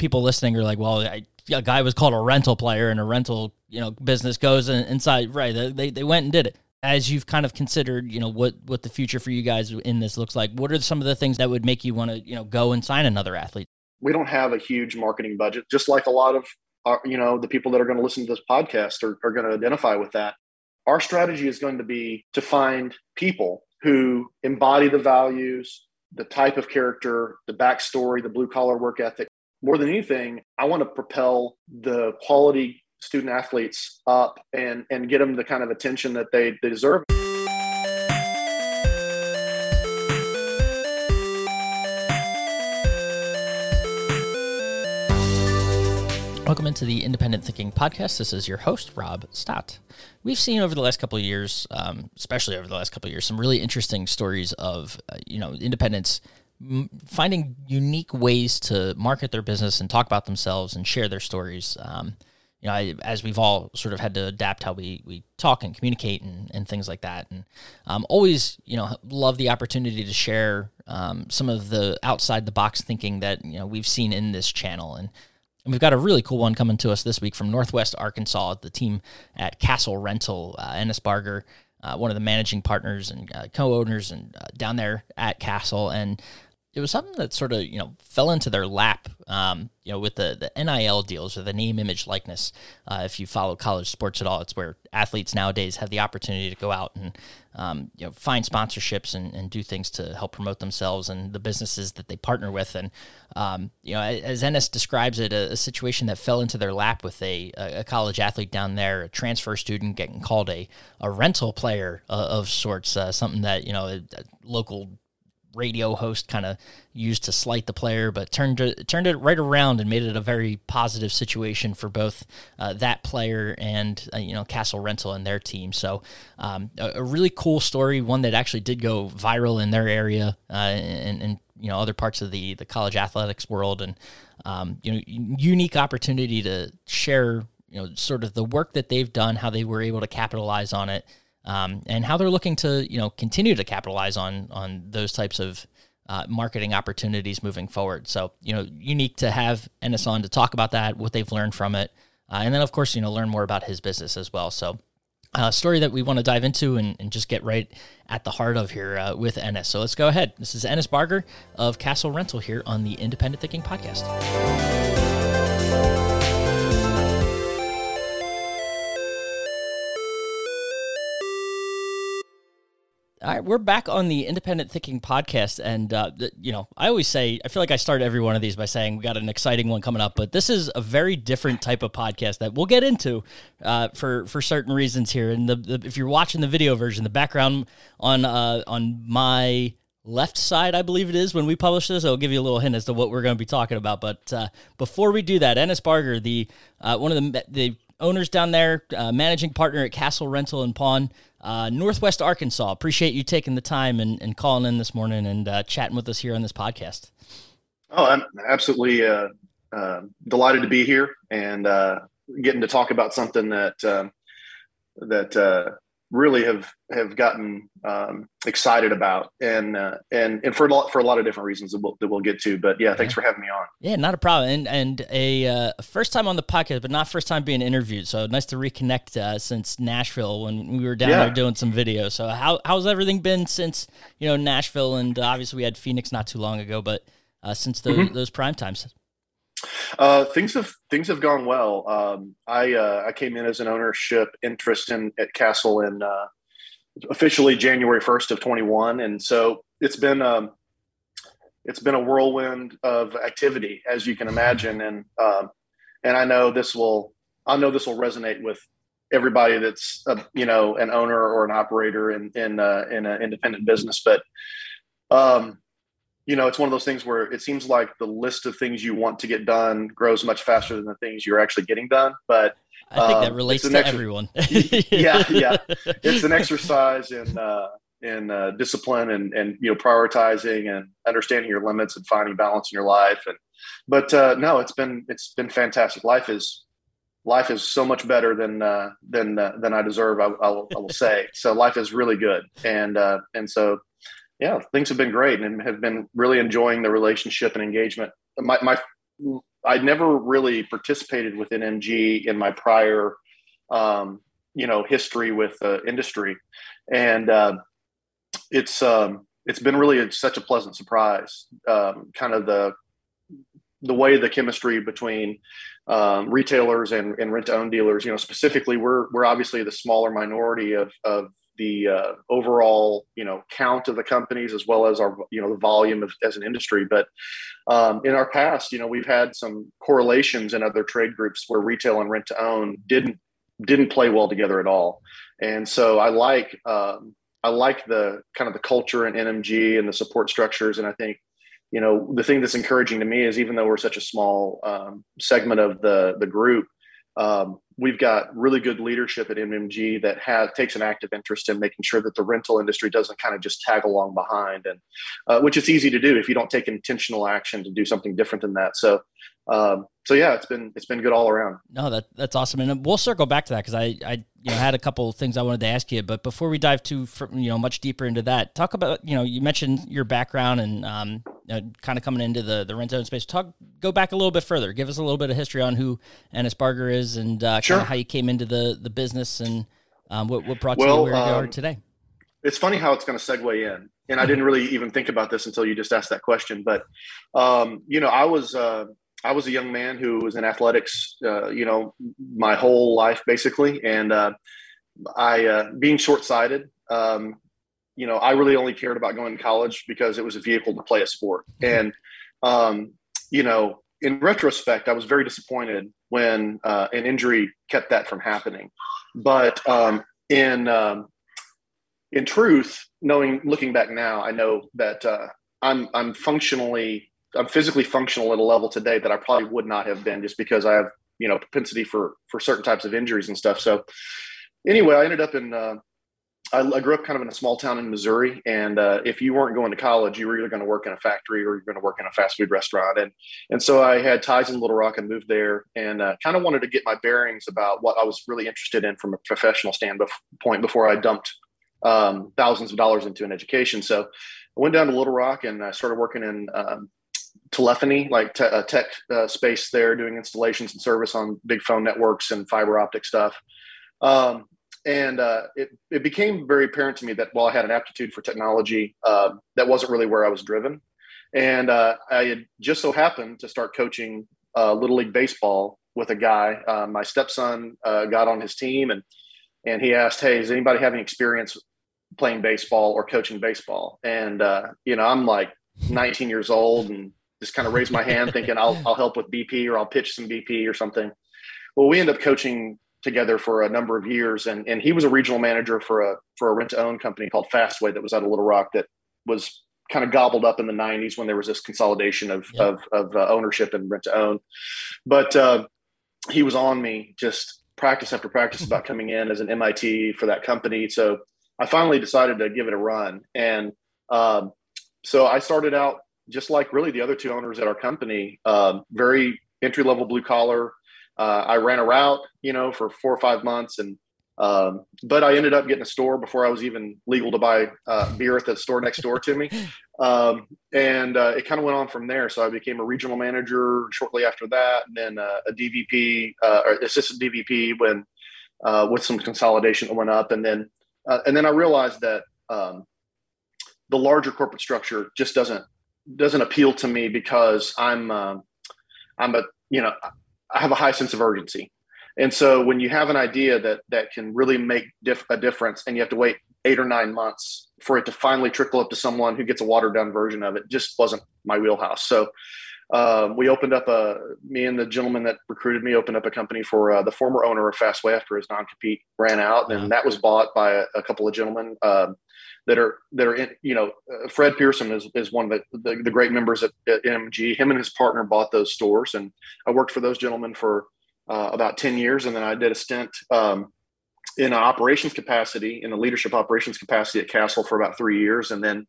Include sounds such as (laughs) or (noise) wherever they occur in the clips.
people listening are like, well, I, a guy was called a rental player and a rental, you know, business goes inside. Right. They, they went and did it. As you've kind of considered, you know, what, what the future for you guys in this looks like, what are some of the things that would make you want to, you know, go and sign another athlete? We don't have a huge marketing budget, just like a lot of, our, you know, the people that are going to listen to this podcast are, are going to identify with that. Our strategy is going to be to find people who embody the values, the type of character, the backstory, the blue collar work ethic. More than anything, I want to propel the quality student athletes up and and get them the kind of attention that they, they deserve. Welcome into the Independent Thinking Podcast. This is your host, Rob Stott. We've seen over the last couple of years, um, especially over the last couple of years, some really interesting stories of, uh, you know, independents m- finding unique ways to market their business and talk about themselves and share their stories. Um, you know, I, as we've all sort of had to adapt how we, we talk and communicate and, and things like that. And um, always, you know, love the opportunity to share um, some of the outside the box thinking that, you know, we've seen in this channel. And and we've got a really cool one coming to us this week from Northwest Arkansas, the team at Castle Rental, uh, Enos Barger, uh, one of the managing partners and uh, co-owners, and uh, down there at Castle. And it was something that sort of you know fell into their lap um, you know with the the NIL deals or the name image likeness. Uh, if you follow college sports at all it's where athletes nowadays have the opportunity to go out and um, you know find sponsorships and, and do things to help promote themselves and the businesses that they partner with. And um, you know as Enos describes it a, a, situation that fell into their lap with a, a college athlete down there a transfer student getting called a, a rental player uh, of sorts uh, something that you know local radio host kind of used to slight the player, but turned it, turned it right around and made it a very positive situation for both uh, that player and uh, you know Castle Rental and their team. So um, a, a, really cool story, one that actually did go viral in their area uh, and, and you know other parts of the the college athletics world, and um, you know unique opportunity to share you know sort of the work that they've done, how they were able to capitalize on it um, and how they're looking to you know continue to capitalize on on those types of uh, marketing opportunities moving forward. So you know, unique to have Enos on to talk about that, what they've learned from it, uh, and then of course you know learn more about his business as well. So. A uh, story that we want to dive into and, and, just get right at the heart of here uh, with Enos. So let's go ahead. This is Enos Barger of Castle Rental here on the Independent Thinking Podcast. All right, we're back on the Independent Thinking podcast, and uh, you know, I always say I feel like I start every one of these by saying we got an exciting one coming up, but this is a very different type of podcast that we'll get into uh, for for certain reasons here. And the, the, if you're watching the video version, the background on uh, on my left side, I believe it is, when we publish this. I'll give you a little hint as to what we're going to be talking about. But uh, before we do that, Enos Barger, the uh, one of the the owners down there, uh, managing partner at Castle Rental and Pawn uh, Northwest Arkansas. Appreciate you taking the time and, and calling in this morning and uh, chatting with us here on this podcast. Oh, I'm absolutely uh, uh delighted to be here and uh, getting to talk about something that um, that uh, really have have gotten um, excited about. And uh, and and for a lot for a lot of different reasons that we'll, that we'll get to but yeah thanks for having me on. Yeah not a problem. And and a uh, first time on the podcast but not first time being interviewed. So nice to reconnect uh, since Nashville when we were down yeah. there doing some videos so how how's everything been since you know Nashville? And obviously we had Phoenix not too long ago but uh, since the, mm-hmm. those prime times uh, things have things have gone well. Um, I uh, I came in as an ownership interest in at Castle in uh, officially January first of twenty one, and so it's been um, it's been a whirlwind of activity, as you can imagine, and um, and I know this will I know this will resonate with everybody that's a, you know an owner or an operator in in uh, in an independent business, but um, you know, it's one of those things where it seems like the list of things you want to get done grows much faster than the things you're actually getting done. But I think um, that relates to everyone. (laughs) yeah, yeah, it's an exercise in uh, in uh, discipline and and you know prioritizing and understanding your limits and finding balance in your life. And but uh, no, it's been it's been fantastic. Life is life is so much better than uh, than uh, than I deserve. I, I, will, I, will, say so. Life is really good, and uh, and so yeah, things have been great and have been really enjoying the relationship and engagement. My, my I'd never really participated with NMG in my prior, um, you know, history with the industry, and uh, it's um, it's been really a, such a pleasant surprise. Um, kind of the the way the chemistry between um, retailers and, and rent to own dealers, you know, specifically, we're we're obviously the smaller minority of of the uh, overall you know count of the companies as well as our you know the volume of, as an industry. But um, in our past you know we've had some correlations in other trade groups where retail and rent to own didn't didn't play well together at all. And so i like um, i like the kind of the culture in nmg and the support structures. And i think you know the thing that's encouraging to me is even though we're such a small um, segment of the the group um, we've got really good leadership at NMG that has takes an active interest in making sure that the rental industry doesn't kind of just tag along behind, and uh, which is easy to do if you don't take intentional action to do something different than that. So, um, so yeah, it's been it's been good all around. No, that that's awesome, and we'll circle back to that because I I you know had a couple things I wanted to ask you, but before we dive too you know much deeper into that, talk about you know you mentioned your background and um, you know, kind of coming into the the rent own space. Talk go back a little bit further, give us a little bit of history on who Enos Barger is and uh, sure. how you came into the the business and um, what what brought well, you to where um, you are today. It's funny how it's going to segue in, and I didn't really even think about this until you just asked that question. But um, you know, I was. Uh, I was a young man who was in athletics, uh, you know, my whole life basically, and uh, I, uh, being short-sighted, um, you know, I really only cared about going to college because it was a vehicle to play a sport. Mm-hmm. And um, you know, in retrospect, I was very disappointed when uh, an injury kept that from happening. But um, in um, in truth, knowing looking back now, I know that uh, I'm I'm functionally I'm physically functional at a level today that I probably would not have been just because I have you know propensity for for certain types of injuries and stuff. So anyway, I ended up in. Uh, I, I, grew up kind of in a small town in Missouri, and uh, if you weren't going to college, you were either going to work in a factory or you're going to work in a fast food restaurant. And and so I had ties in Little Rock and moved there, and uh, kind of wanted to get my bearings about what I was really interested in from a professional standpoint before I dumped um, thousands of dollars into an education. So I went down to Little Rock and I started working in um, telephony, like te- uh, tech uh, space there, doing installations and service on big phone networks and fiber optic stuff. Um, and uh, it, it became very apparent to me that while I had an aptitude for technology, uh, that wasn't really where I was driven. And uh, I had just so happened to start coaching uh, Little League Baseball with a guy. my stepson got on his team and and he asked, "Hey, does anybody have any experience playing baseball or coaching baseball?" And you know, I'm like 19 years old and just kind of raised my hand thinking I'll, I'll help with BP or I'll pitch some BP or something. Well, we ended up coaching together for a number of years and, and he was a regional manager for a, for a rent to own company called Fastway that was out of Little Rock that was kind of gobbled up in the 90s when there was this consolidation of, of, of uh, ownership and rent to own. But uh, he was on me just practice after practice about coming in as an MIT for that company. So I finally decided to give it a run. And um, so I started out just like really the other two owners at our company, um, very entry level blue collar. Uh, I ran a route, you know, for four or five months, and um, but I ended up getting a store before I was even legal to buy uh, beer at the store next door to me, (laughs) um, and uh, it kind of went on from there. So I became a regional manager shortly after that, and then uh, a DVP uh, or assistant DVP when uh, with some consolidation that went up, and then and then I realized that um, the larger corporate structure just doesn't doesn't appeal to me because I'm um, I'm a you know I have a high sense of urgency, and so when you have an idea that that can really make diff- a difference, and you have to wait eight or nine months for it to finally trickle up to someone who gets a watered down version of it, just wasn't my wheelhouse. So. Um, we opened up a me and the gentleman that recruited me opened up a company for uh, the former owner of Fastway after his non compete ran out, and that was bought by a, a couple of gentlemen. Um, that are that are in, you know uh, Fred Pearson is, is one of the, the, the great members at, at, MG. Him and his partner bought those stores, and I worked for those gentlemen for uh, about ten years, and then I did a stint um, in an operations capacity, in a leadership operations capacity at Castle for about three years, and then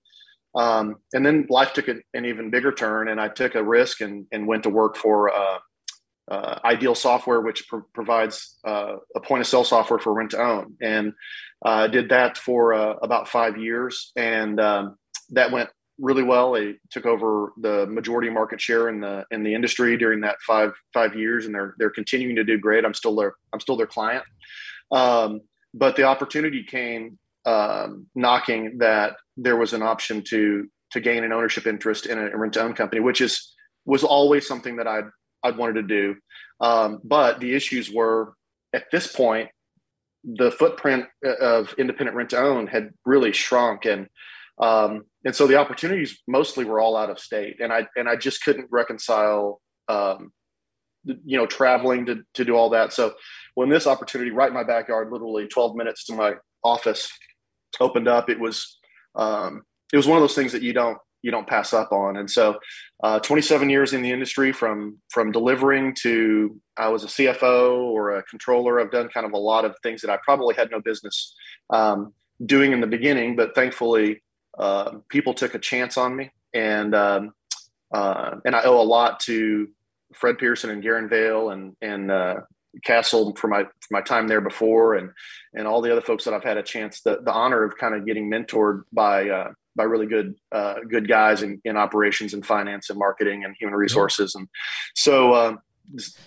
um, and then life took an, an, even bigger turn, and I took a risk and and went to work for. Uh, uh, Ideal Software, which provides uh, a point of sale software for rent to own, and uh, did that for uh, about five years, and um, that went really well. They took over the majority market share in the in the industry during that five five years, and they're they're continuing to do great. I'm still their I'm still their client. Um, but the opportunity came um, knocking that there was an option to to gain an ownership interest in a rent to own company, which is was always something that I'd I'd wanted to do. Um, but the issues were at this point the footprint of independent rent to own had really shrunk. And um, and so the opportunities mostly were all out of state. And i and i just couldn't reconcile um, you know traveling to, to do all that. So when this opportunity right in my backyard literally 12 minutes to my office opened up it was um, it was one of those things that you don't you don't pass up on. And so, uh, 27 years in the industry from from delivering to I was a CFO or a controller. I've done kind of a lot of things that I probably had no business um, doing in the beginning, but thankfully, uh, people took a chance on me, and um, uh, and I owe a lot to Fred Pearson and Garen Vale and and uh, Castle for my for my time there before, and and all the other folks that I've had a chance the the honor of kind of getting mentored by uh, by really good uh, good guys in, in operations and finance and marketing and human resources. And so, uh,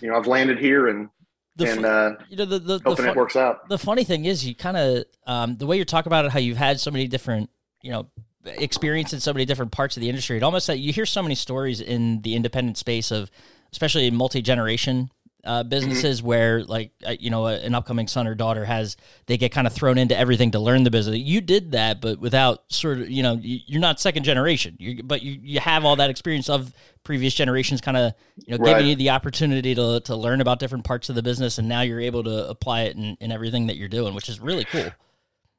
you know, I've landed here and the and uh, you know the the, hoping the fun, it works out. The funny thing is, you kind of um, the way you're talking about it, how you've had so many different you know experience in so many different parts of the industry. It almost like you hear so many stories in the independent space of, especially multi generation uh, businesses mm-hmm. where like uh, you know an upcoming son or daughter has they get kind of thrown into everything to learn the business you did that but without sort of you know you're not second generation you but you, you have all that experience of previous generations kind of you know right. giving you the opportunity to, to learn about different parts of the business and now you're able to apply it in, in everything that you're doing which is really cool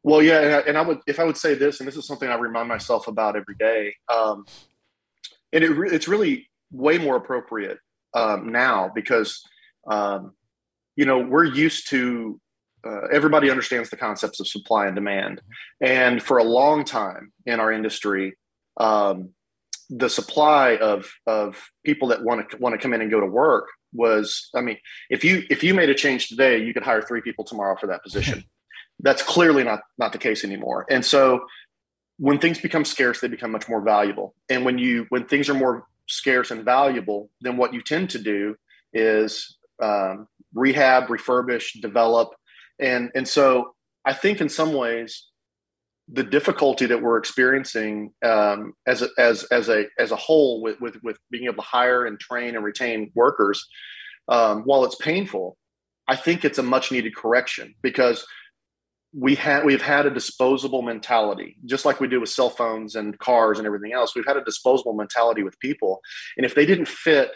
well yeah and I, and I would if i would say this and this is something i remind myself about every day um, and it, it's really way more appropriate um, now because um, you know, we're used to uh, everybody understands the concepts of supply and demand, and for a long time in our industry, um, the supply of of people that want to want to come in and go to work was, I mean, if you if you made a change today, you could hire three people tomorrow for that position. (laughs) That's clearly not not the case anymore, and so when things become scarce, they become much more valuable. And when you when things are more scarce and valuable, then what you tend to do is um, rehab, refurbish, develop, and and so I think in some ways the difficulty that we're experiencing um, as a, as as a as a whole with, with with being able to hire and train and retain workers, um, while it's painful, I think it's a much needed correction because we had we've had a disposable mentality, just like we do with cell phones and cars and everything else. We've had a disposable mentality with people, and if they didn't fit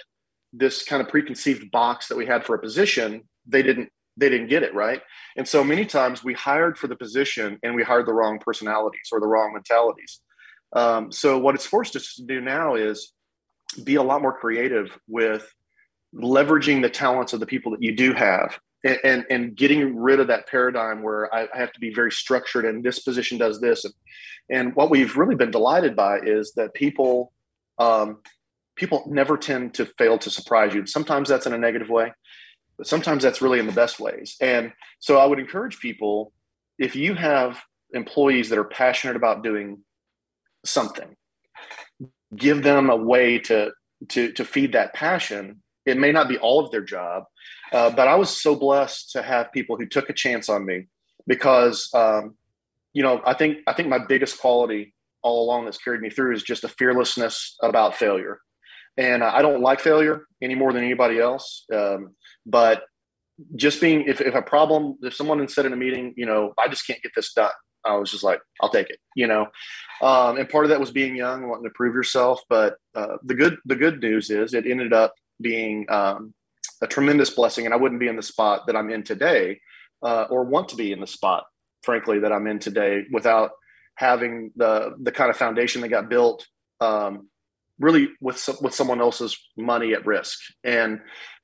this kind of preconceived box that we had for a position, they didn't they didn't get it right. And so many times we hired for the position and we hired the wrong personalities or the wrong mentalities. Um, so what it's forced us to do now is be a lot more creative with leveraging the talents of the people that you do have and, and, and getting rid of that paradigm where I, have to be very structured and this position does this. And, and what we've really been delighted by is that people um, people never tend to fail to surprise you. Sometimes that's in a negative way, but sometimes that's really in the best ways. And so I would encourage people if you have employees that are passionate about doing something, give them a way to to to feed that passion. It may not be all of their job, uh, but I was so blessed to have people who took a chance on me because um, you know I think I think my biggest quality all along that's carried me through is just a fearlessness about failure and I don't like failure any more than anybody else. Um, but just being, if, if a problem, if someone said in a meeting, you know, I just can't get this done, I was just like, I'll take it, you know. Um, and part of that was being young, wanting to prove yourself. But uh, the good, the good news is it ended up being um, a tremendous blessing, and I wouldn't be in the spot that I'm in today, uh, or want to be in the spot, frankly, that I'm in today without having the the kind of foundation that got built um, really with with someone else's money at risk. And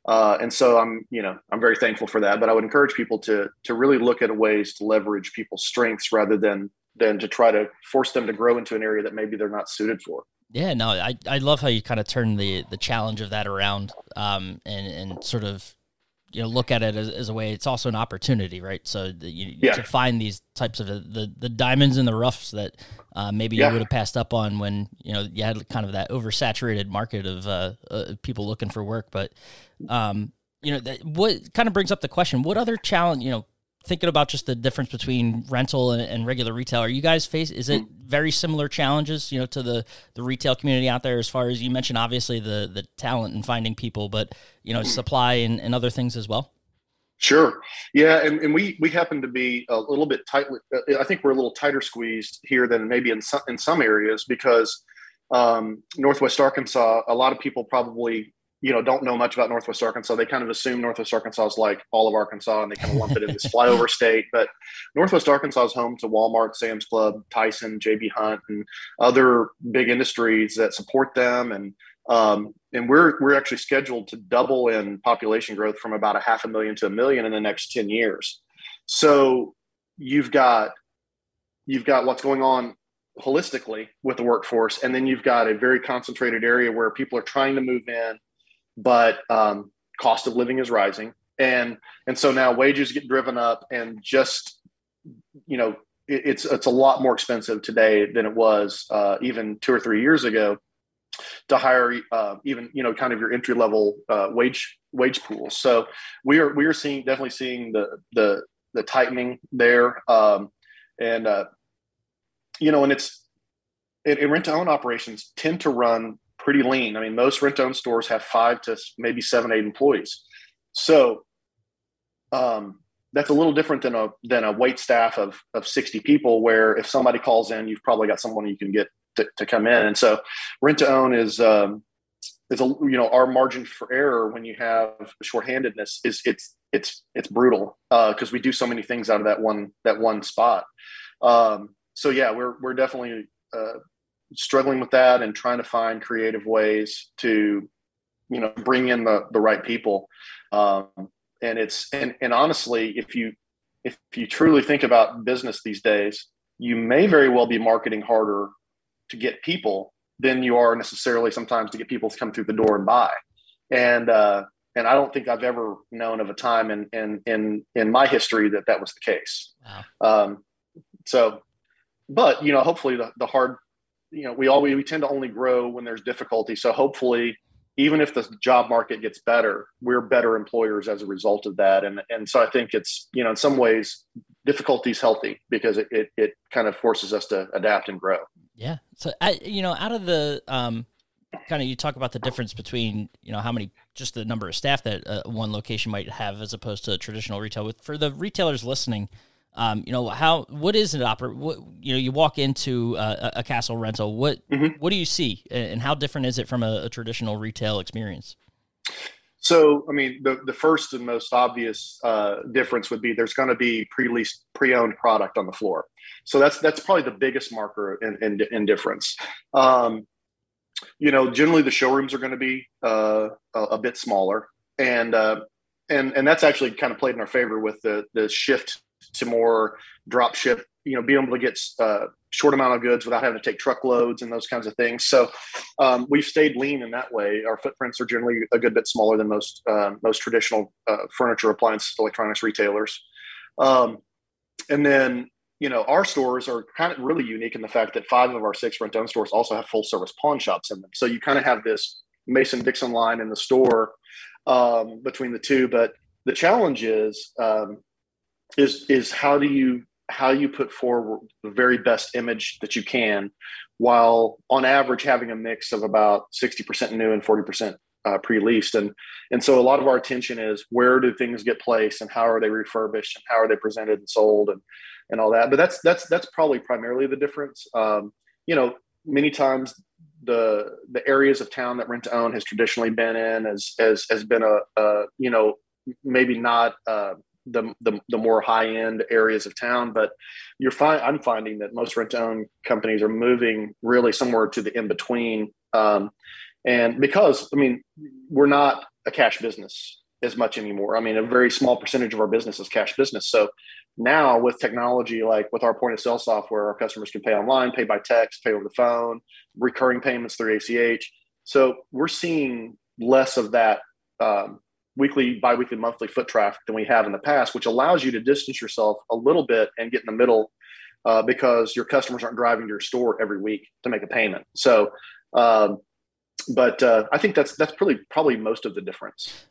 uh, and so I'm you know I'm very thankful for that but I would encourage people to to really look at ways to leverage people's strengths rather than than to try to force them to grow into an area that maybe they're not suited for. Yeah no I, I love how you kind of turn the the challenge of that around um, and and sort of you know look at it as, as a way. It's also an opportunity, right? So the, you, yeah. to find these types of uh, the the diamonds in the roughs that uh, maybe yeah. you would have passed up on when you know you had kind of that oversaturated market of uh, uh, people looking for work. But um, you know, that, what kind of brings up the question: What other challenge? You know, thinking about just the difference between rental and, and, regular retail, are you guys face? Is it very similar challenges, you know, to the the retail community out there? As far as you mentioned, obviously the the talent and finding people, but you know, supply and, and other things as well. Sure. Yeah, and, and we we happen to be a little bit tightly. I think we're a little tighter squeezed here than maybe in some in some areas because um, Northwest Arkansas. A lot of people probably you know don't know much about Northwest Arkansas. They kind of assume Northwest Arkansas is like all of Arkansas, and they kind of lump it in this (laughs) flyover state. But Northwest Arkansas is home to Walmart, Sam's Club, Tyson, JB Hunt, and other big industries that support them. And um, and we're we're actually scheduled to double in population growth from about a half a million to a million in the next ten years. So you've got you've got what's going on holistically with the workforce, and then you've got a very concentrated area where people are trying to move in but um, cost of living is rising, and and so now wages get driven up, and just you know it, it's it's a lot more expensive today than it was uh, even two or three years ago to hire uh, even you know kind of your entry level uh, wage wage pools. So we are we are seeing definitely seeing the the the tightening there, um, and uh, you know, and it's and rent to own operations tend to run pretty lean. I mean, most rent own stores have five to maybe seven, eight employees. So um, that's a little different than a than a wait staff of of 60 people where if somebody calls in, you've probably got someone you can get to, to come in. And so rent to own is um, is a you know our margin for error when you have shorthandedness is it's it's it's brutal because uh, we do so many things out of that one that one spot. Um, so yeah, we're we're definitely uh, struggling with that and trying to find creative ways to you know bring in the the right people um, and it's and and honestly if you if you truly think about business these days you may very well be marketing harder to get people than you are necessarily sometimes to get people to come through the door and buy and uh and I don't think I've ever known of a time in in in in my history that that was the case. Wow. Um, so, but you know, hopefully the, the hard you know, we always we tend to only grow when there's difficulty. So hopefully, even if the job market gets better, we're better employers as a result of that. And and so I think it's you know in some ways difficulty is healthy because it, it, it kind of forces us to adapt and grow. Yeah. So I you know out of the um kind of you talk about the difference between you know how many just the number of staff that uh, one location might have as opposed to traditional retail with for the retailers listening um, you know how what is an opera? What, you know, you walk into a, a castle rental. What mm-hmm. what do you see, and how different is it from a, a traditional retail experience? So, I mean, the, the first and most obvious uh, difference would be there's going to be pre-leased, pre-owned product on the floor. So that's that's probably the biggest marker in, in, in difference. Um, you know, generally the showrooms are going to be uh, a, a, bit smaller, and uh, and and that's actually kind of played in our favor with the the shift to more drop ship, you know, being able to get uh, short amount of goods without having to take truckloads and those kinds of things. So um, we've stayed lean in that way. Our footprints are generally a good bit smaller than most uh, most traditional uh, furniture, appliance, electronics retailers. Um, and then you know our stores are kind of really unique in the fact that five of our six rent own stores also have full service pawn shops in them. So you kind of have this Mason Dixon line in the store um, between the two, but the challenge is um, is is how do you how you put forward the very best image that you can while on average having a mix of about 60% new and 40% uh, pre-leased. And and so a lot of our attention is where do things get placed and how are they refurbished and how are they presented and sold and and all that. But that's that's that's probably primarily the difference. Um, you know many times the the areas of town that rent to own has traditionally been in as as has been a, a you know maybe not uh, the, the, the more high end areas of town. But you're fine. I'm finding that most rent own companies are moving really somewhere to the in between. Um, and because, I mean, we're not a cash business as much anymore. I mean, a very small percentage of our business is cash business. So now with technology, like with our point of sale software, our customers can pay online, pay by text, pay over the phone, recurring payments through ACH. So we're seeing less of that um, weekly, biweekly, monthly foot traffic than we have in the past, which allows you to distance yourself a little bit and get in the middle uh, because your customers aren't driving to your store every week to make a payment. So, um, but uh, I think that's that's probably probably most of the difference.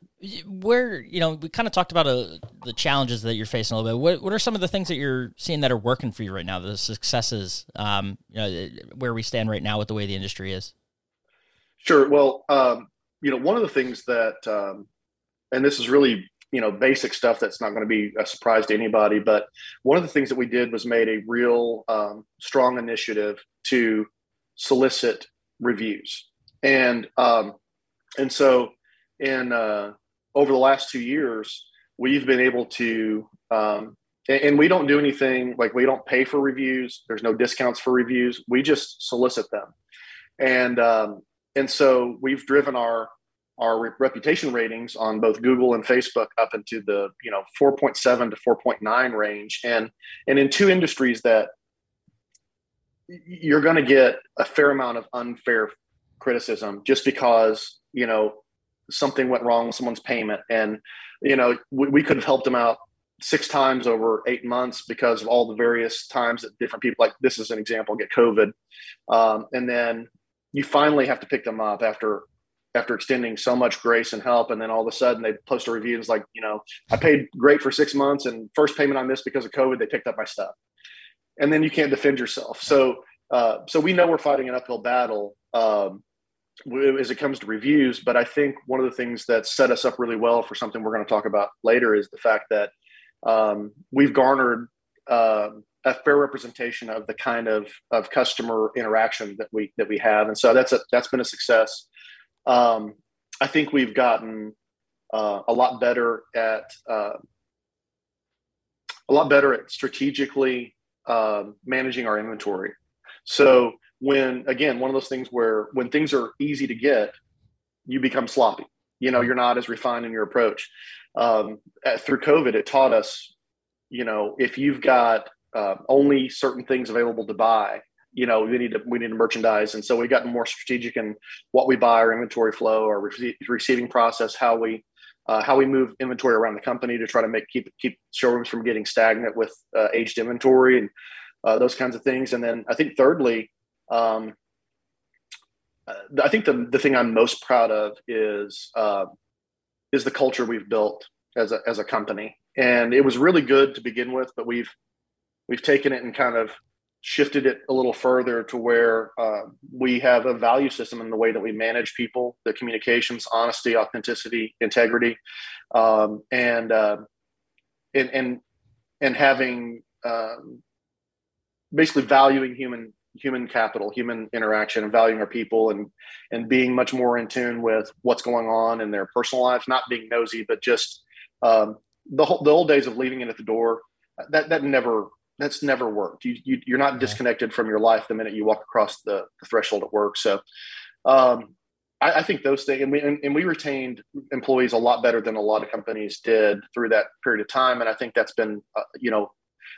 Where you know we kind of talked about uh, the challenges that you're facing a little bit. What what are some of the things that you're seeing that are working for you right now? The successes, um, you know, where we stand right now with the way the industry is. Sure. Well, um, you know, one of the things that, um, and this is really you know basic stuff that's not going to be a surprise to anybody, but one of the things that we did was made a real um, strong initiative to solicit reviews and um, and so in uh, over the last two years, we've been able to um, and, we don't do anything like we don't pay for reviews. There's no discounts for reviews. We just solicit them, and um, and so we've driven our our reputation ratings on both Google and Facebook up into the you know 4.7 to 4.9 range, and and in two industries that you're going to get a fair amount of unfair criticism just because you know something went wrong with someone's payment. And you know we, we could have helped them out six times over eight months because of all the various times that different people like this is an example get covid. Um, and then you finally have to pick them up after after extending so much grace and help and then all of a sudden they post a review and it's like you know i paid great for six months and first payment I missed because of covid they picked up my stuff and then you can't defend yourself so uh, so we know we're fighting an uphill battle um, as it comes to reviews. But I think one of the things that set us up really well for something we're going to talk about later is the fact that um, we've garnered uh, a fair representation of the kind of, of customer interaction that we that we have, and so that's a, that's been a success. Um, I think we've gotten uh, a lot better at uh, a lot better at strategically um, managing our inventory. So when again one of those things where when things are easy to get you become sloppy you know you're not as refined in your approach um, through covid it taught us you know if you've got uh, only certain things available to buy you know we need to we need to merchandise. And so we've gotten more strategic in what we buy our inventory flow our rece- receiving process how we uh, how we move inventory around the company to try to make keep keep showrooms from getting stagnant with uh, aged inventory and uh, those kinds of things. And then i think thirdly um, uh, I think the the thing I'm most proud of is uh, is the culture we've built as a as a company, and it was really good to begin with, but we've we've taken it and kind of shifted it a little further to where uh, we have a value system in the way that we manage people, the communications, honesty, authenticity, integrity, um, and, uh, and and and having um, basically valuing human human capital, human interaction, and valuing our people, and and being much more in tune with what's going on in their personal lives. Not being nosy, but just um, the whole, the old days of leaving it at the door. That that never that's never worked. You, you are not disconnected from your life the minute you walk across the, the threshold at work. So. Um, I, I, think those things, and we and, and, we retained employees a lot better than a lot of companies did through that period of time, and I think that's been, uh, you know,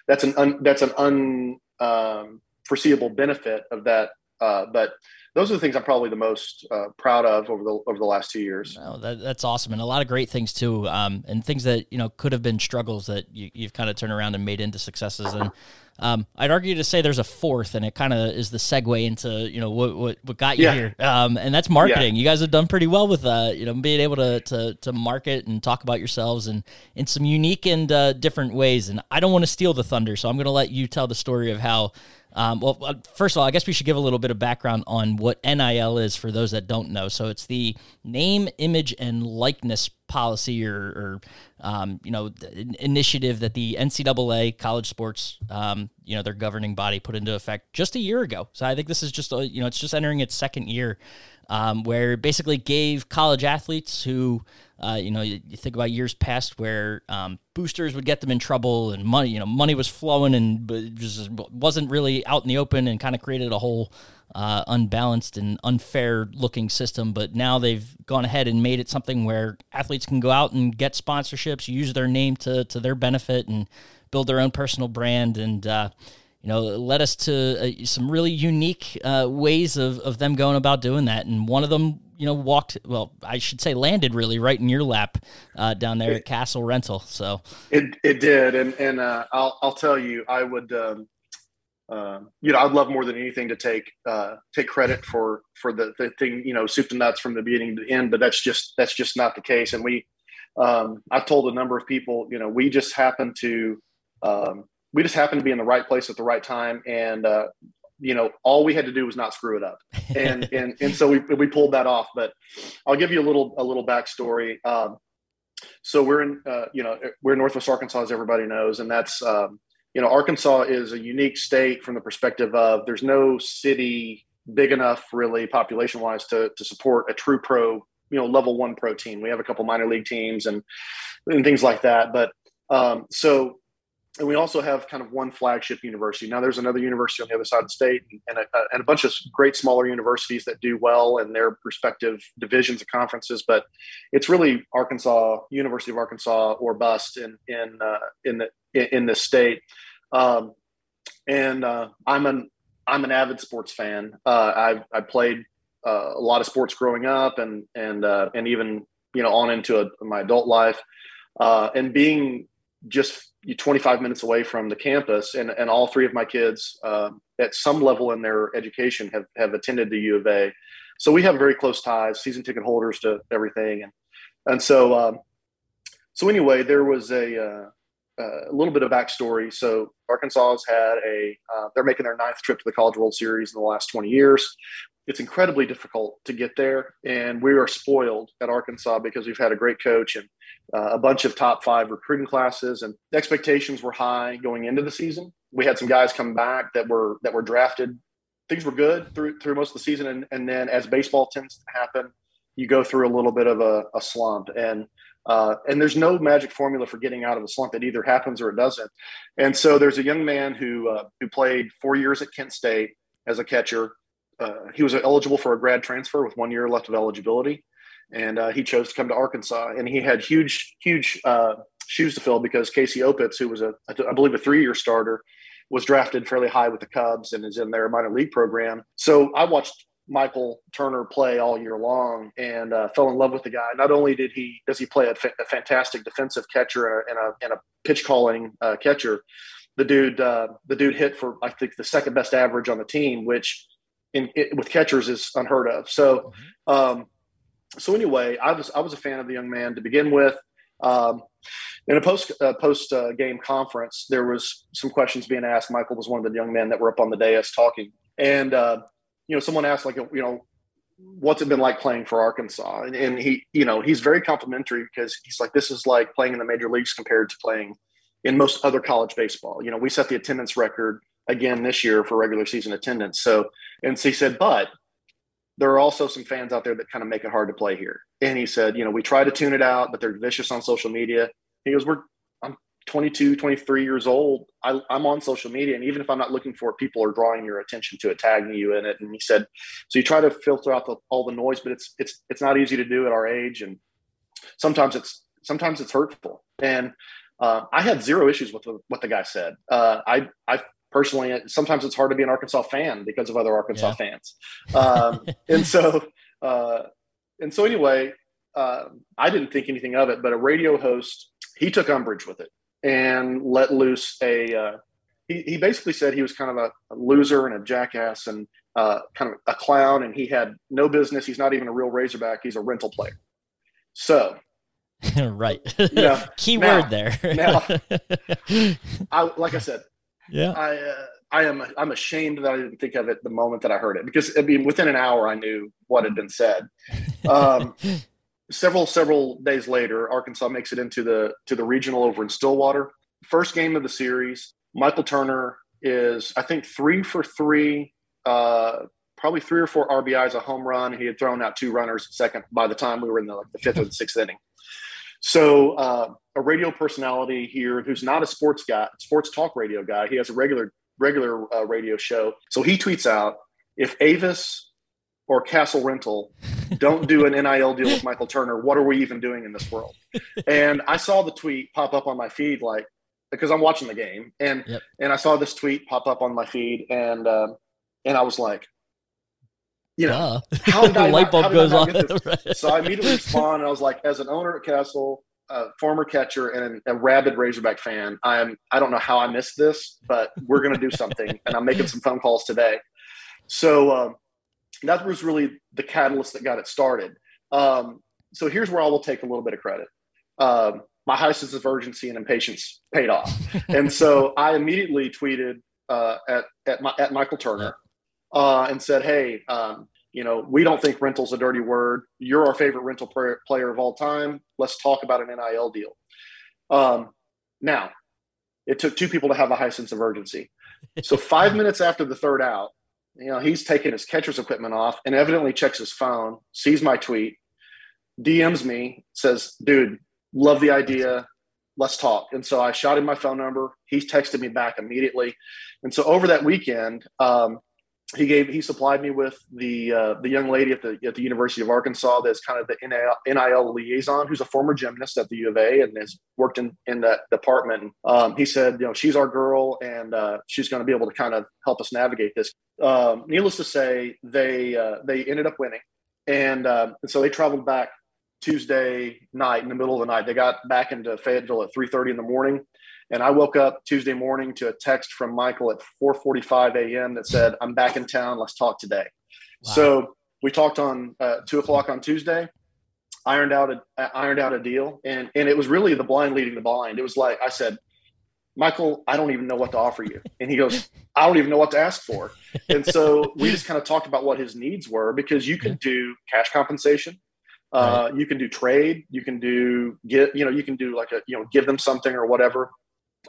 that's an un, that's an un um, foreseeable benefit of that. Uh, but those are the things I'm probably the most uh, proud of over the over the last two years. No, that, that's awesome, and a lot of great things too, um, and things that you know could have been struggles that you, have kind of turned around and made into successes. And um, I'd argue to say there's a fourth, and it kind of is the segue into you know what what, what got you yeah. here, um, and that's marketing. Yeah. You guys have done pretty well with uh, you know being able to, to to market and talk about yourselves and in some unique and uh, different ways. And I don't want to steal the thunder, so I'm going to let you tell the story of how um, well, uh, first of all, I guess we should give a little bit of background on what NIL is for those that don't know. So it's the name, image, and likeness policy or, or um, you know, initiative that the NCAA college sports, um, you know, their governing body put into effect just a year ago. So I think this is just, a, you know, it's just entering its second year, um, where basically gave college athletes who uh, you know, you, you, think about years past where um, boosters would get them in trouble, and money, you know, money was flowing, and just wasn't really out in the open, and kind of created a whole uh, unbalanced and unfair looking system. But now they've gone ahead and made it something where athletes can go out and get sponsorships, use their name to to their benefit, and build their own personal brand, and uh, you know, led us to uh, some really unique uh, ways of, of them going about doing that. And one of them, you know, walked, well, I should say landed really right in your lap uh, down there at Castle Rental. So it, it did. And, and uh, I'll, I'll tell you, I would, um, uh, you know, I'd love more than anything to take uh, take credit for for the, the thing, you know, soup to nuts from the beginning to the end. But that's just that's just not the case. And we, um, I've told a number of people, you know, we just happen to um, we just happened to be in the right place at the right time, and uh, you know, all we had to do was not screw it up, and (laughs) and and so we we pulled that off. But I'll give you a little a little backstory. Um, so we're in, uh, you know, we're in Northwest Arkansas, as everybody knows, and that's um, you know, Arkansas is a unique state from the perspective of there's no city big enough, really, population wise, to to support a true pro, you know, level one pro team. We have a couple minor league teams and and things like that, but um, so and we also have kind of one flagship university. Now there's another university on the other side of the state, and a, and a bunch of great smaller universities that do well in their respective divisions of conferences. But it's really Arkansas, University of Arkansas, or bust in in uh, in the in this state. Um, and uh, I'm an I'm an avid sports fan. Uh, I've I played uh, a lot of sports growing up, and and uh, and even you know on into a, my adult life. Uh, and being just 25 minutes away from the campus, and, and all three of my kids uh, at some level in their education have, have attended the U of A. So we have very close ties, season ticket holders to everything, and and so um, so anyway, there was a, uh, a little bit of backstory. So Arkansas has had a uh, they're making their ninth trip to the College World Series in the last 20 years it's incredibly difficult to get there. And we are spoiled at Arkansas because we've had a great coach and uh, a bunch of top five recruiting classes, and expectations were high going into the season. We had some guys come back that were that were drafted. Things were good through through most of the season, and, and then as baseball tends to happen, you go through a little bit of a, a slump. And uh, and there's no magic formula for getting out of a slump. It either happens or it doesn't. And so there's a young man who uh, who played four years at Kent State as a catcher uh, he was eligible for a grad transfer with one year left of eligibility, and uh, he chose to come to Arkansas. And he had huge, huge uh, shoes to fill because Casey Opitz, who was a, I believe, a three-year starter, was drafted fairly high with the Cubs and is in their minor league program. So I watched Michael Turner play all year long and uh, fell in love with the guy. Not only did he does he play a, fa- a fantastic defensive catcher and a, and a pitch calling uh, catcher, the dude uh, the dude hit for I think the second best average on the team, which in, it, with catchers is unheard of. So, mm-hmm. um, so anyway, I was I was a fan of the young man to begin with. Um, in a post uh, post uh, game conference, there was some questions being asked. Michael was one of the young men that were up on the dais talking, and uh, you know, someone asked like, you know, what's it been like playing for Arkansas? And, and he, you know, he's very complimentary because he's like, this is like playing in the major leagues compared to playing in most other college baseball. You know, we set the attendance record again this year for regular season attendance. So, and he said, but there are also some fans out there that kind of make it hard to play here. And he said, you know, we try to tune it out, but they're vicious on social media. He goes, we're, I'm 22, 23 years old. I, am on social media. And even if I'm not looking for it, people are drawing your attention to it, tagging you in it. And he said, so you try to filter out the, all the noise, but it's, it's, it's not easy to do at our age. And sometimes it's, sometimes it's hurtful. And uh, I had zero issues with what the guy said. Uh, I, I personally, sometimes it's hard to be an Arkansas fan because of other Arkansas yeah. fans. Um, (laughs) and so, uh, and so anyway, uh, I didn't think anything of it, but a radio host, he took umbrage with it and let loose a, uh, he, he basically said he was kind of a, a loser and a jackass and uh, kind of a clown and he had no business. He's not even a real Razorback. He's a rental player. So (laughs) right. Yeah. (laughs) Key now, word there. now, I, like I said, yeah. I uh, I am I'm ashamed that I didn't think of it the moment that I heard it because I mean within an hour I knew what had been said. Um, (laughs) several several days later, Arkansas makes it into the to the regional over in Stillwater. First game of the series. Michael Turner is I think three for three, uh, probably three or four RBIs, a home run. He had thrown out two runners second by the time we were in the like the fifth or the sixth inning. So uh, a radio personality here who's not a sports guy, sports talk radio guy. He has a regular regular uh, radio show. So he tweets out if Avis or Castle Rental don't do an NIL deal with Michael Turner, what are we even doing in this world? And I saw the tweet pop up on my feed like, because I'm watching the game, and Yep. and I saw this tweet pop up on my feed, and um, and I was like, you know, how did (laughs) I the light bulb how did I goes on. (laughs) so I immediately respond, and I was like, as an owner at Castle, a former catcher, and a rabid Razorback fan, I'm I don't know how I missed this, but we're going to do something, (laughs) and I'm making some phone calls today. So um, that was really the catalyst that got it started. Um, so here's where I will take a little bit of credit. Um, my high sense of urgency and impatience paid off, and so I immediately tweeted uh, at at, my, at Michael Turner uh, and said, "Hey, um, you know, we don't think rental's a dirty word. You're our favorite rental player, player of all time. Let's talk about an NIL deal." Um, now, it took two people to have a high sense of urgency. So (laughs) five minutes after the third out, you know, he's taking his catcher's equipment off and evidently checks his phone, sees my tweet, DMs me, says, "Dude, love the idea. Let's talk." And so I shot him my phone number. He's texted me back immediately. And so over that weekend, um, he gave he supplied me with the uh, the young lady at the at the University of Arkansas that's kind of the NIL, NIL liaison, who's a former gymnast at the U of A and has worked in in that department. Um, he said, you know, she's our girl, and uh, she's going to be able to kind of help us navigate this. Um, needless to say, they uh, they ended up winning, and, uh, and so they traveled back Tuesday night in the middle of the night. They got back into Fayetteville at three thirty in the morning. And I woke up Tuesday morning to a text from Michael at 4:45 a.m. that said, "I'm back in town. Let's talk today." Wow. So we talked on uh, two o'clock on Tuesday, ironed out a uh, ironed out a deal, and and it was really the blind leading the blind. It was like I said, Michael, I don't even know what to offer you, and he goes, I don't even know what to ask for. And so we just kind of talked about what his needs were because you can do cash compensation. Uh, You can do trade. You can do get. You know, you can do like a you know give them something or whatever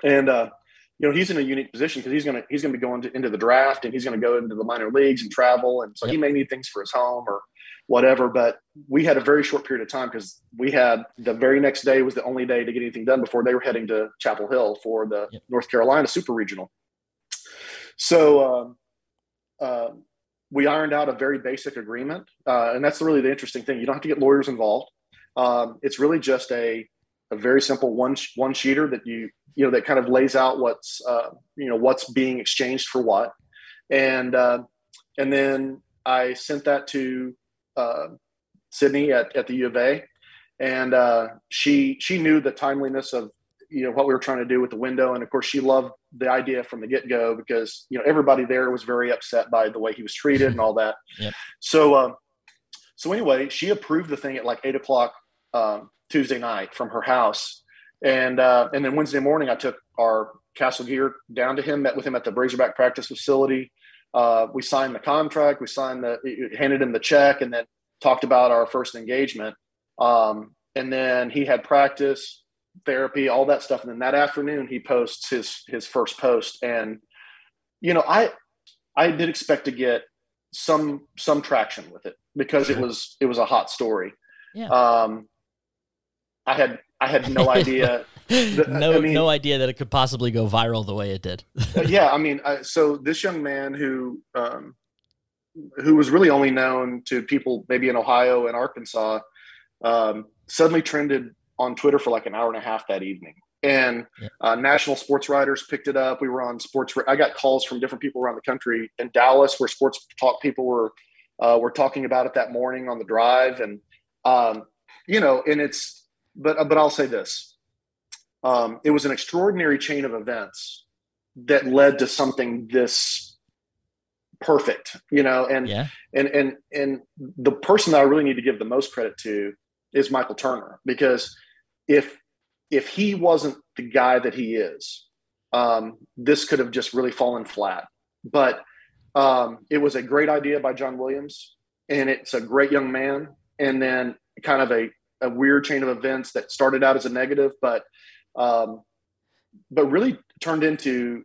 and uh, you know he's in a unique position because he's gonna he's gonna be going to, into the draft and he's gonna go into the minor leagues and travel, and so Yep. he may need things for his home or whatever. But we had a very short period of time because we had the very next day was the only day to get anything done before they were heading to Chapel Hill for the Yep. North Carolina Super Regional. So. Um, uh, we ironed out a very basic agreement, uh, and that's really the interesting thing. You don't have to get lawyers involved. Um, it's really just a a very simple one one sheeter that you you know that kind of lays out what's uh, you know what's being exchanged for what, and uh, and then I sent that to uh, Sydney at, at the U of A, and uh, she she knew the timeliness of you know what we were trying to do with the window, and of course she loved the idea from the get go because you know everybody there was very upset by the way he was treated and all that. (laughs) Yep. So uh, so anyway, she approved the thing at like eight o'clock um, Tuesday night from her house, and uh, and then Wednesday morning I took our Castle gear down to him, met with him at the Razorback practice facility. Uh, we signed the contract, we signed the handed him the check, and then talked about our first engagement. Um, and then he had practice, therapy, all that stuff. And then that afternoon he posts his his first post, and you know I I did expect to get some some traction with it because it was it was a hot story. Yeah. Um, I had I had no (laughs) idea. no, I mean- no idea that it could possibly go viral the way it did. Uh, yeah, I mean, I, so this young man who um, who was really only known to people maybe in Ohio and Arkansas um, suddenly trended on Twitter for like an hour and a half that evening. And Yeah. uh, national sports writers picked it up. We were on sports. I got calls from different people around the country in Dallas, where sports talk people were uh, were talking about it that morning on the drive, and um, you know, and it's. But but I'll say this: um, it was an extraordinary chain of events that led to something this perfect, you know, and yeah. and and and the person that I really need to give the most credit to is Michael Turner because if if he wasn't the guy that he is, um, this could have just really fallen flat. But um, it was a great idea by John Williams, and it's a great young man, and then kind of a, a weird chain of events that started out as a negative, but um, but really turned into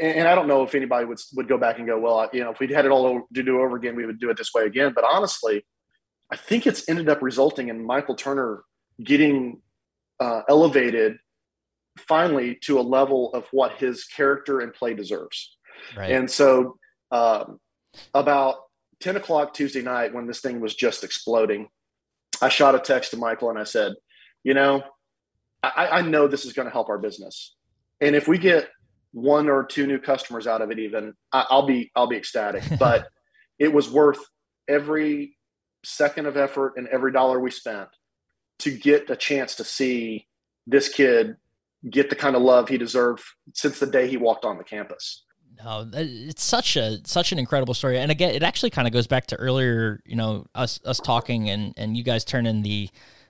and I don't know if anybody would would go back and go, well, you know, if we'd had it all over, to do over again, we would do it this way again. But honestly, I think it's ended up resulting in Michael Turner getting uh, elevated finally to a level of what his character and play deserves. Right. And so, um, about 10 o'clock Tuesday night, when this thing was just exploding, I shot a text to Michael and I said, You know, I, I know this is going to help our business. and if we get one or two new customers out of it, even I, will be I'll be ecstatic. (laughs) But it was worth every second of effort and every dollar we spent to get a chance to see this kid get the kind of love he deserved since the day he walked on the campus. No, it's such a such an incredible story, and again, it actually kind of goes back to earlier, you know, us us talking and and you guys turning the,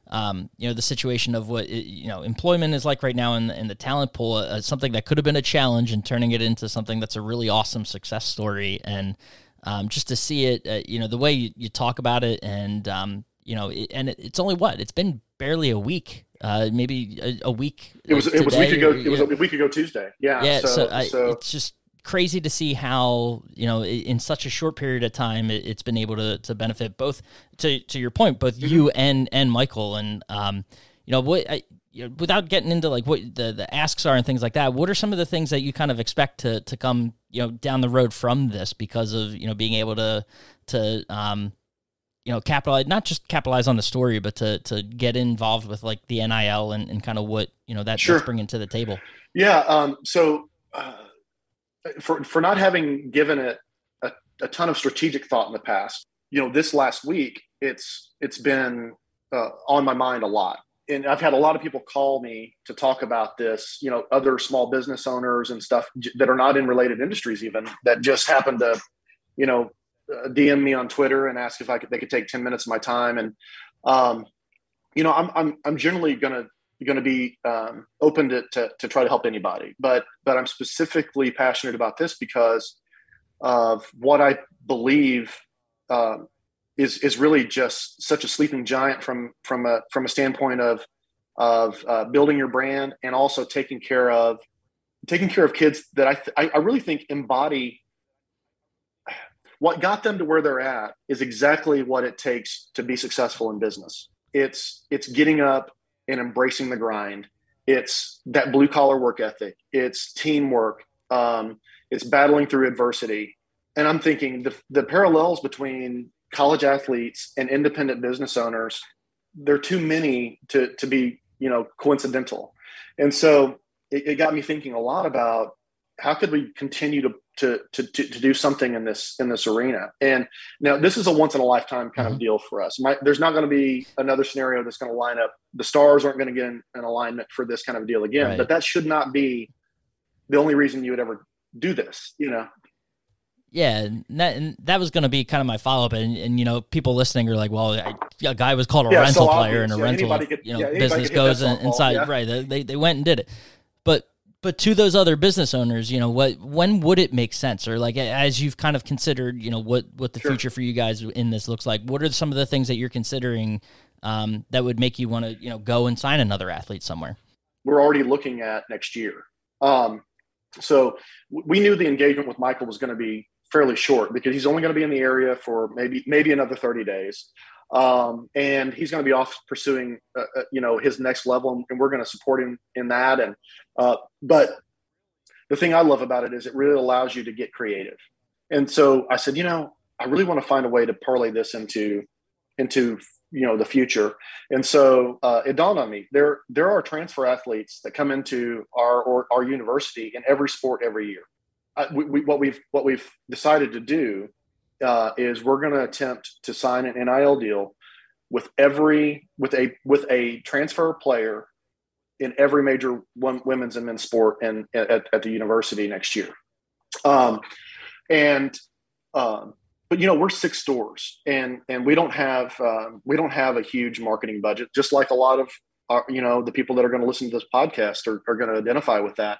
um, you know, the situation of what you know employment is like right now in in the talent pool, uh, something that could have been a challenge, and turning it into something that's a really awesome success story, and um, just to see it, uh, you know, the way you, you talk about it, and um, you know, it, and it, it's only what it's been barely a week uh, maybe a, a, week. It was it was a week ago. It was a week ago Tuesday. Yeah. Yeah. So, so, I, so, it's just crazy to see how you know in such a short period of time it, has been able to to benefit both to to your point both mm-hmm. you and and Michael and um you know what I, you know, without getting into like what the the asks are and things like that what are some of the things that you kind of expect to to come you know down the road from this because of you know being able to to um you know capitalize not just capitalize on the story but to to get involved with like the nil and, and kind of what you know that, sure. that's bringing to the table yeah um so uh, for for not having given it a, a, ton of strategic thought in the past you know this last week it's it's been uh, on my mind a lot and i've had a lot of people call me to talk about this you know other small business owners and stuff that are not in related industries even that just happen to you know uh, DM me on Twitter and ask if I could, they could take 10 minutes of my time. And, um, you know, I'm, I'm, I'm generally going to, going to be um, open to, to, to, try to help anybody, but, but I'm specifically passionate about this because of what I believe um, is, is really just such a sleeping giant from, from a, from a standpoint of, of uh, building your brand and also taking care of, taking care of kids that I, th- I really think embody what got them to where they're at is exactly what it takes to be successful in business. It's it's getting up and embracing the grind. It's that blue collar work ethic. It's teamwork. Um, it's battling through adversity. And I'm thinking the the parallels between college athletes and independent business owners, they're too many to to be you know coincidental. And so it, it got me thinking a lot about how could we continue to to, to, to, do something in this in this arena. And now this is a once in a lifetime kind mm-hmm. of deal for us. My, there's not going to be another scenario that's going to line up. The stars aren't going to get in an alignment for this kind of deal again. Right. But that should not be the only reason you would ever do this. You know. Yeah, and that, and that was going to be kind of my follow up, and, and you know, people listening are like, "Well, I, a guy was called a yeah, rental so player, and a yeah, rental, could, you know, yeah, business goes inside, right? They they went and did it, but but to those other business owners, you know, what when would it make sense, or like as you've kind of considered, you know, what what the sure. future for you guys in this looks like? What are some of the things that you're considering um, that would make you want to, you know, go and sign another athlete somewhere? We're already looking at next year. Um, so we knew the engagement with Michael was going to be fairly short because he's only going to be in the area for maybe maybe another 30 days um, and he's going to be off pursuing uh, uh, you know his next level and we're going to support him in that. And uh, but the thing i love about it is it really allows you to get creative. And so i said you know i really want to find a way to parlay this into into you know the future. And so uh, it dawned on me there there are transfer athletes that come into our or our university in every sport every year. Uh, we, we, what we've what we've decided to do uh, is we're going to attempt to sign an NIL deal with every with a with a transfer player in every major women's and men's sport and at, at the university next year. Um, and um, but you know we're six stores and and we don't have um, we don't have a huge marketing budget just like a lot of our, you know the people that are going to listen to this podcast are, are going to identify with that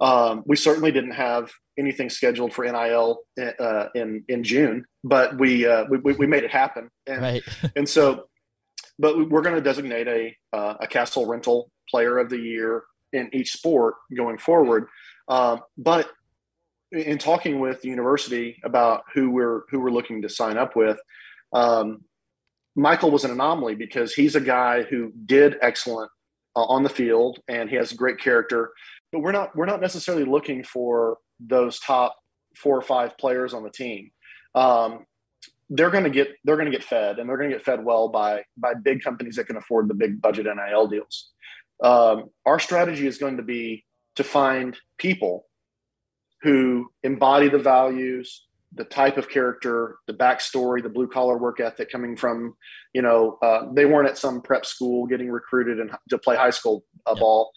um, we certainly didn't have anything scheduled for NIL uh, in in June, but we, uh, we we made it happen, and right. (laughs) and so, but we're going to designate a uh, a Castle Rental Player of the Year in each sport going forward. Um, but in talking with the university about who we're who we're looking to sign up with, um, Michael was an anomaly because he's a guy who did excellent uh, on the field and he has great character but we're not we're not necessarily looking for those top four or five players on the team. Um, they're going to get they're going to get fed, and they're going to get fed well by by big companies that can afford the big budget NIL deals. Um, our strategy is going to be to find people who embody the values, the type of character, the backstory, the blue collar work ethic coming from, you know, uh, they weren't at some prep school getting recruited and to play high school uh, ball.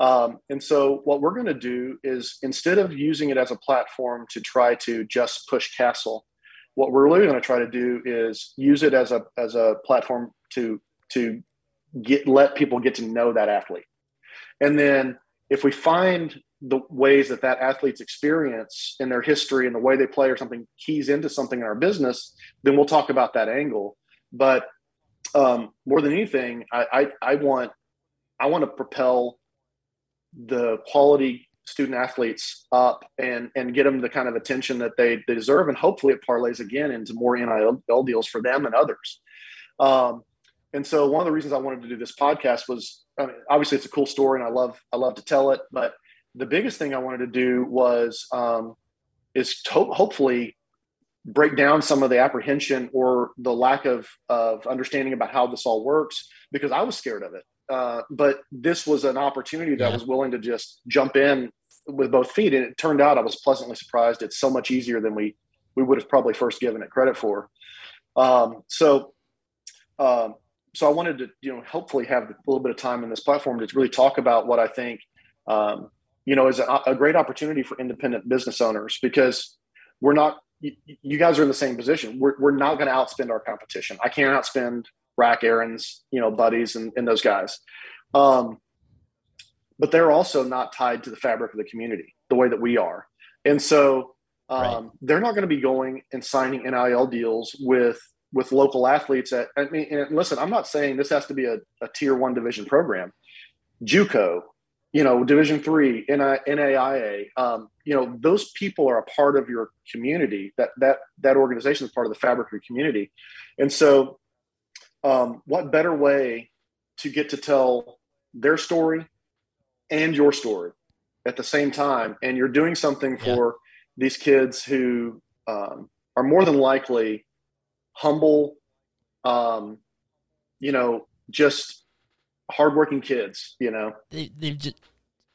Um, and so, what we're going to do is instead of using it as a platform to try to just push Castle, what we're really going to try to do is use it as a as a platform to to get let people get to know that athlete, and then if we find the ways that that athlete's experience in their history and the way they play or something keys into something in our business, then we'll talk about that angle. But um, more than anything, I, I, I want I want to propel the quality student athletes up and and get them the kind of attention that they, they deserve, and hopefully it parlays again into more NIL deals for them and others. Um, and so one of the reasons I wanted to do this podcast was I mean, obviously it's a cool story and I love I love to tell it, but the biggest thing I wanted to do was um, is to hopefully break down some of the apprehension or the lack of of understanding about how this all works because I was scared of it. Uh, but this was an opportunity that yeah. was willing to just jump in with both feet, and it turned out I was pleasantly surprised. It's so much easier than we we would have probably first given it credit for. Um, so, um, so I wanted to you know hopefully have a little bit of time in this platform to really talk about what I think um, you know, is a, a great opportunity for independent business owners because we're not, you, you guys are in the same position. We're, we're not going to outspend our competition. I can't outspend Rack Aaron's, you know, buddies and, and those guys. Um, but they're also not tied to the fabric of the community the way that we are. And so um, right. they're not going to be going and signing NIL deals with with local athletes. At I mean, and listen, I'm not saying this has to be a, a tier one division program. JUCO, you know, Division three, NAIA, um, you know, those people are a part of your community. That that that organization is part of the fabric of your community, and so, um, what better way to get to tell their story and your story at the same time? And you're doing something for yeah. these kids who um, are more than likely humble, um, you know, just hardworking kids, you know. They, they've just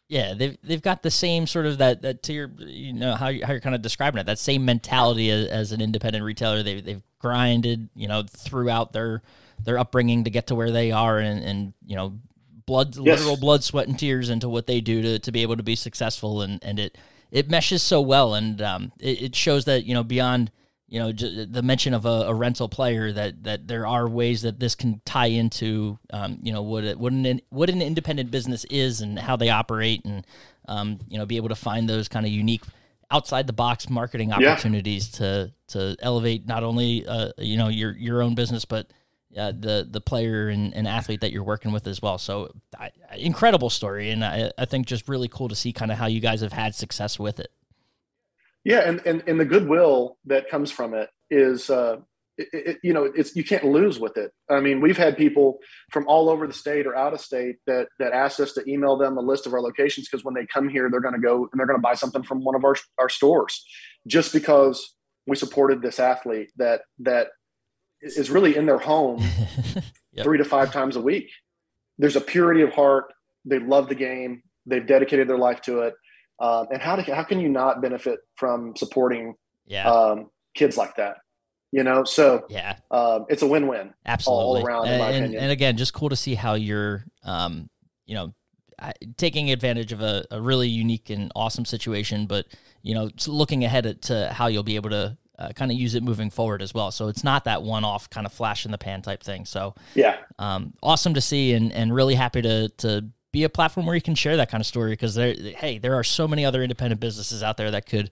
yeah, they've they've got the same sort of that that to your you know how you, how you're kind of describing it that same mentality as, as an independent retailer. They they've grinded you know throughout their their upbringing to get to where they are and and you know blood yes. literal blood sweat and tears into what they do to to be able to be successful and and it it meshes so well and um it, it shows that you know beyond you know the mention of a, a, rental player that that there are ways that this can tie into um, you know what it, what an what an independent business is and how they operate and um, you know be able to find those kind of unique outside the box marketing opportunities yeah. to to elevate not only uh, you know your your own business but uh, the the player and, and, athlete that you're working with as well. So I, incredible story, and I, I think just really cool to see kind of how you guys have had success with it. Yeah, and, and and the goodwill that comes from it is, uh, it, it, you know, it's you can't lose with it. I mean, we've had people from all over the state or out of state that that asked us to email them a list of our locations because when they come here, they're going to go and they're going to buy something from one of our our stores, just because we supported this athlete that that is really in their home (laughs) yep. three to five times a week. There's a purity of heart. They love the game. They've dedicated their life to it um, and how, to, how can you not benefit from supporting yeah. um, kids like that? You know, so yeah, um, it's a win-win absolutely all around. And, and, again, just cool to see how you're, um, you know, taking advantage of a, a, really unique and awesome situation, but you know, looking ahead to how you'll be able to uh, kind of use it moving forward as well. So it's not that one-off kind of flash in the pan type thing. So yeah, um, awesome to see, and and really happy to to be a platform where you can share that kind of story because there, hey, there are so many other independent businesses out there that could,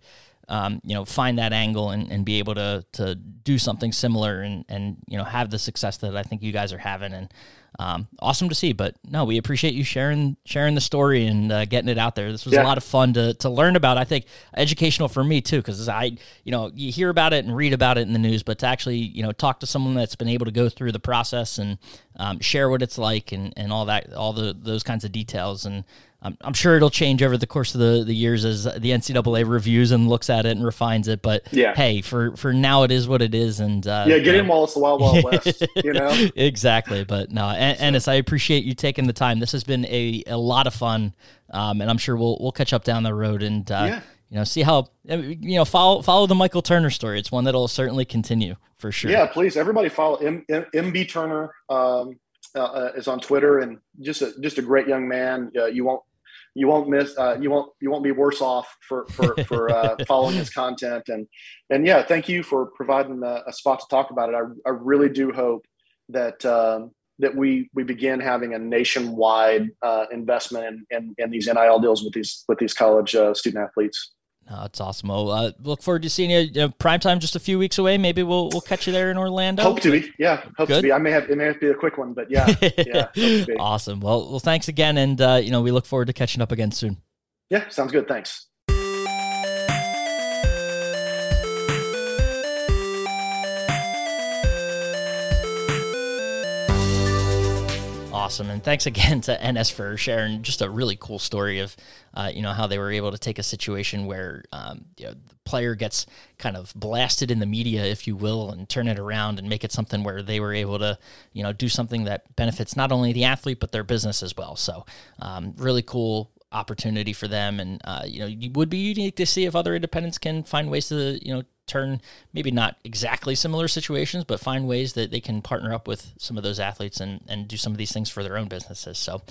um, you know, find that angle and, and be able to to do something similar and and you know have the success that I think you guys are having and um, awesome to see. But no, we appreciate you sharing sharing the story and uh, getting it out there. This was yeah. a lot of fun to to learn about. I think educational for me too, because I you know you hear about it and read about it in the news, but to actually you know talk to someone that's been able to go through the process and um, share what it's like and and all that all the those kinds of details and I'm, I'm sure it'll change over the course of the, the years as the NCAA reviews and looks at it and refines it. But yeah. hey, for for now, it is what it is. And uh, yeah, get in while it's the wild wild west. You know (laughs) exactly. But no, and, Enos, I appreciate you taking the time. This has been a, a lot of fun, um, and I'm sure we'll we'll catch up down the road and uh, yeah. you know see how you know follow follow the Michael Turner story. It's one that'll certainly continue for sure. Yeah, please, everybody follow M- M- MB Turner. Um, uh, uh, is on Twitter and just a, just a great young man. Uh, you won't you won't miss uh, you won't you won't be worse off for for, (laughs) for uh, following his content. And and yeah thank you for providing a, a spot to talk about it. I, I really do hope that um, that we we begin having a nationwide uh, investment in, in, in these NIL deals with these with these college uh, student athletes no, it's awesome. Well, uh, look forward to seeing you. you know, prime time just a few weeks away. Maybe we'll we'll catch you there in Orlando. Hope to be, yeah. Hope Good. to be. I may have it may have to be a quick one, but yeah, yeah. (laughs) awesome. Well, well, thanks again, and uh, you know we look forward to catching up again soon. Yeah, sounds good. Thanks. Awesome. And thanks again to Enos for sharing just a really cool story of, uh, you know, how they were able to take a situation where um, you know, the player gets kind of blasted in the media, if you will, and turn it around and make it something where they were able to, you know, do something that benefits not only the athlete but their business as well. So, um, really cool opportunity for them and uh, you know it would be unique to see if other independents can find ways to you know turn maybe not exactly similar situations, but find ways that they can partner up with some of those athletes and, and do some of these things for their own businesses. So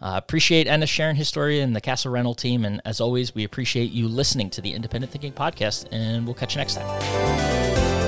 uh, appreciate Enos sharing his story and the Castle Rental team. And as always, we appreciate you listening to the Independent Thinking Podcast, and we'll catch you next time.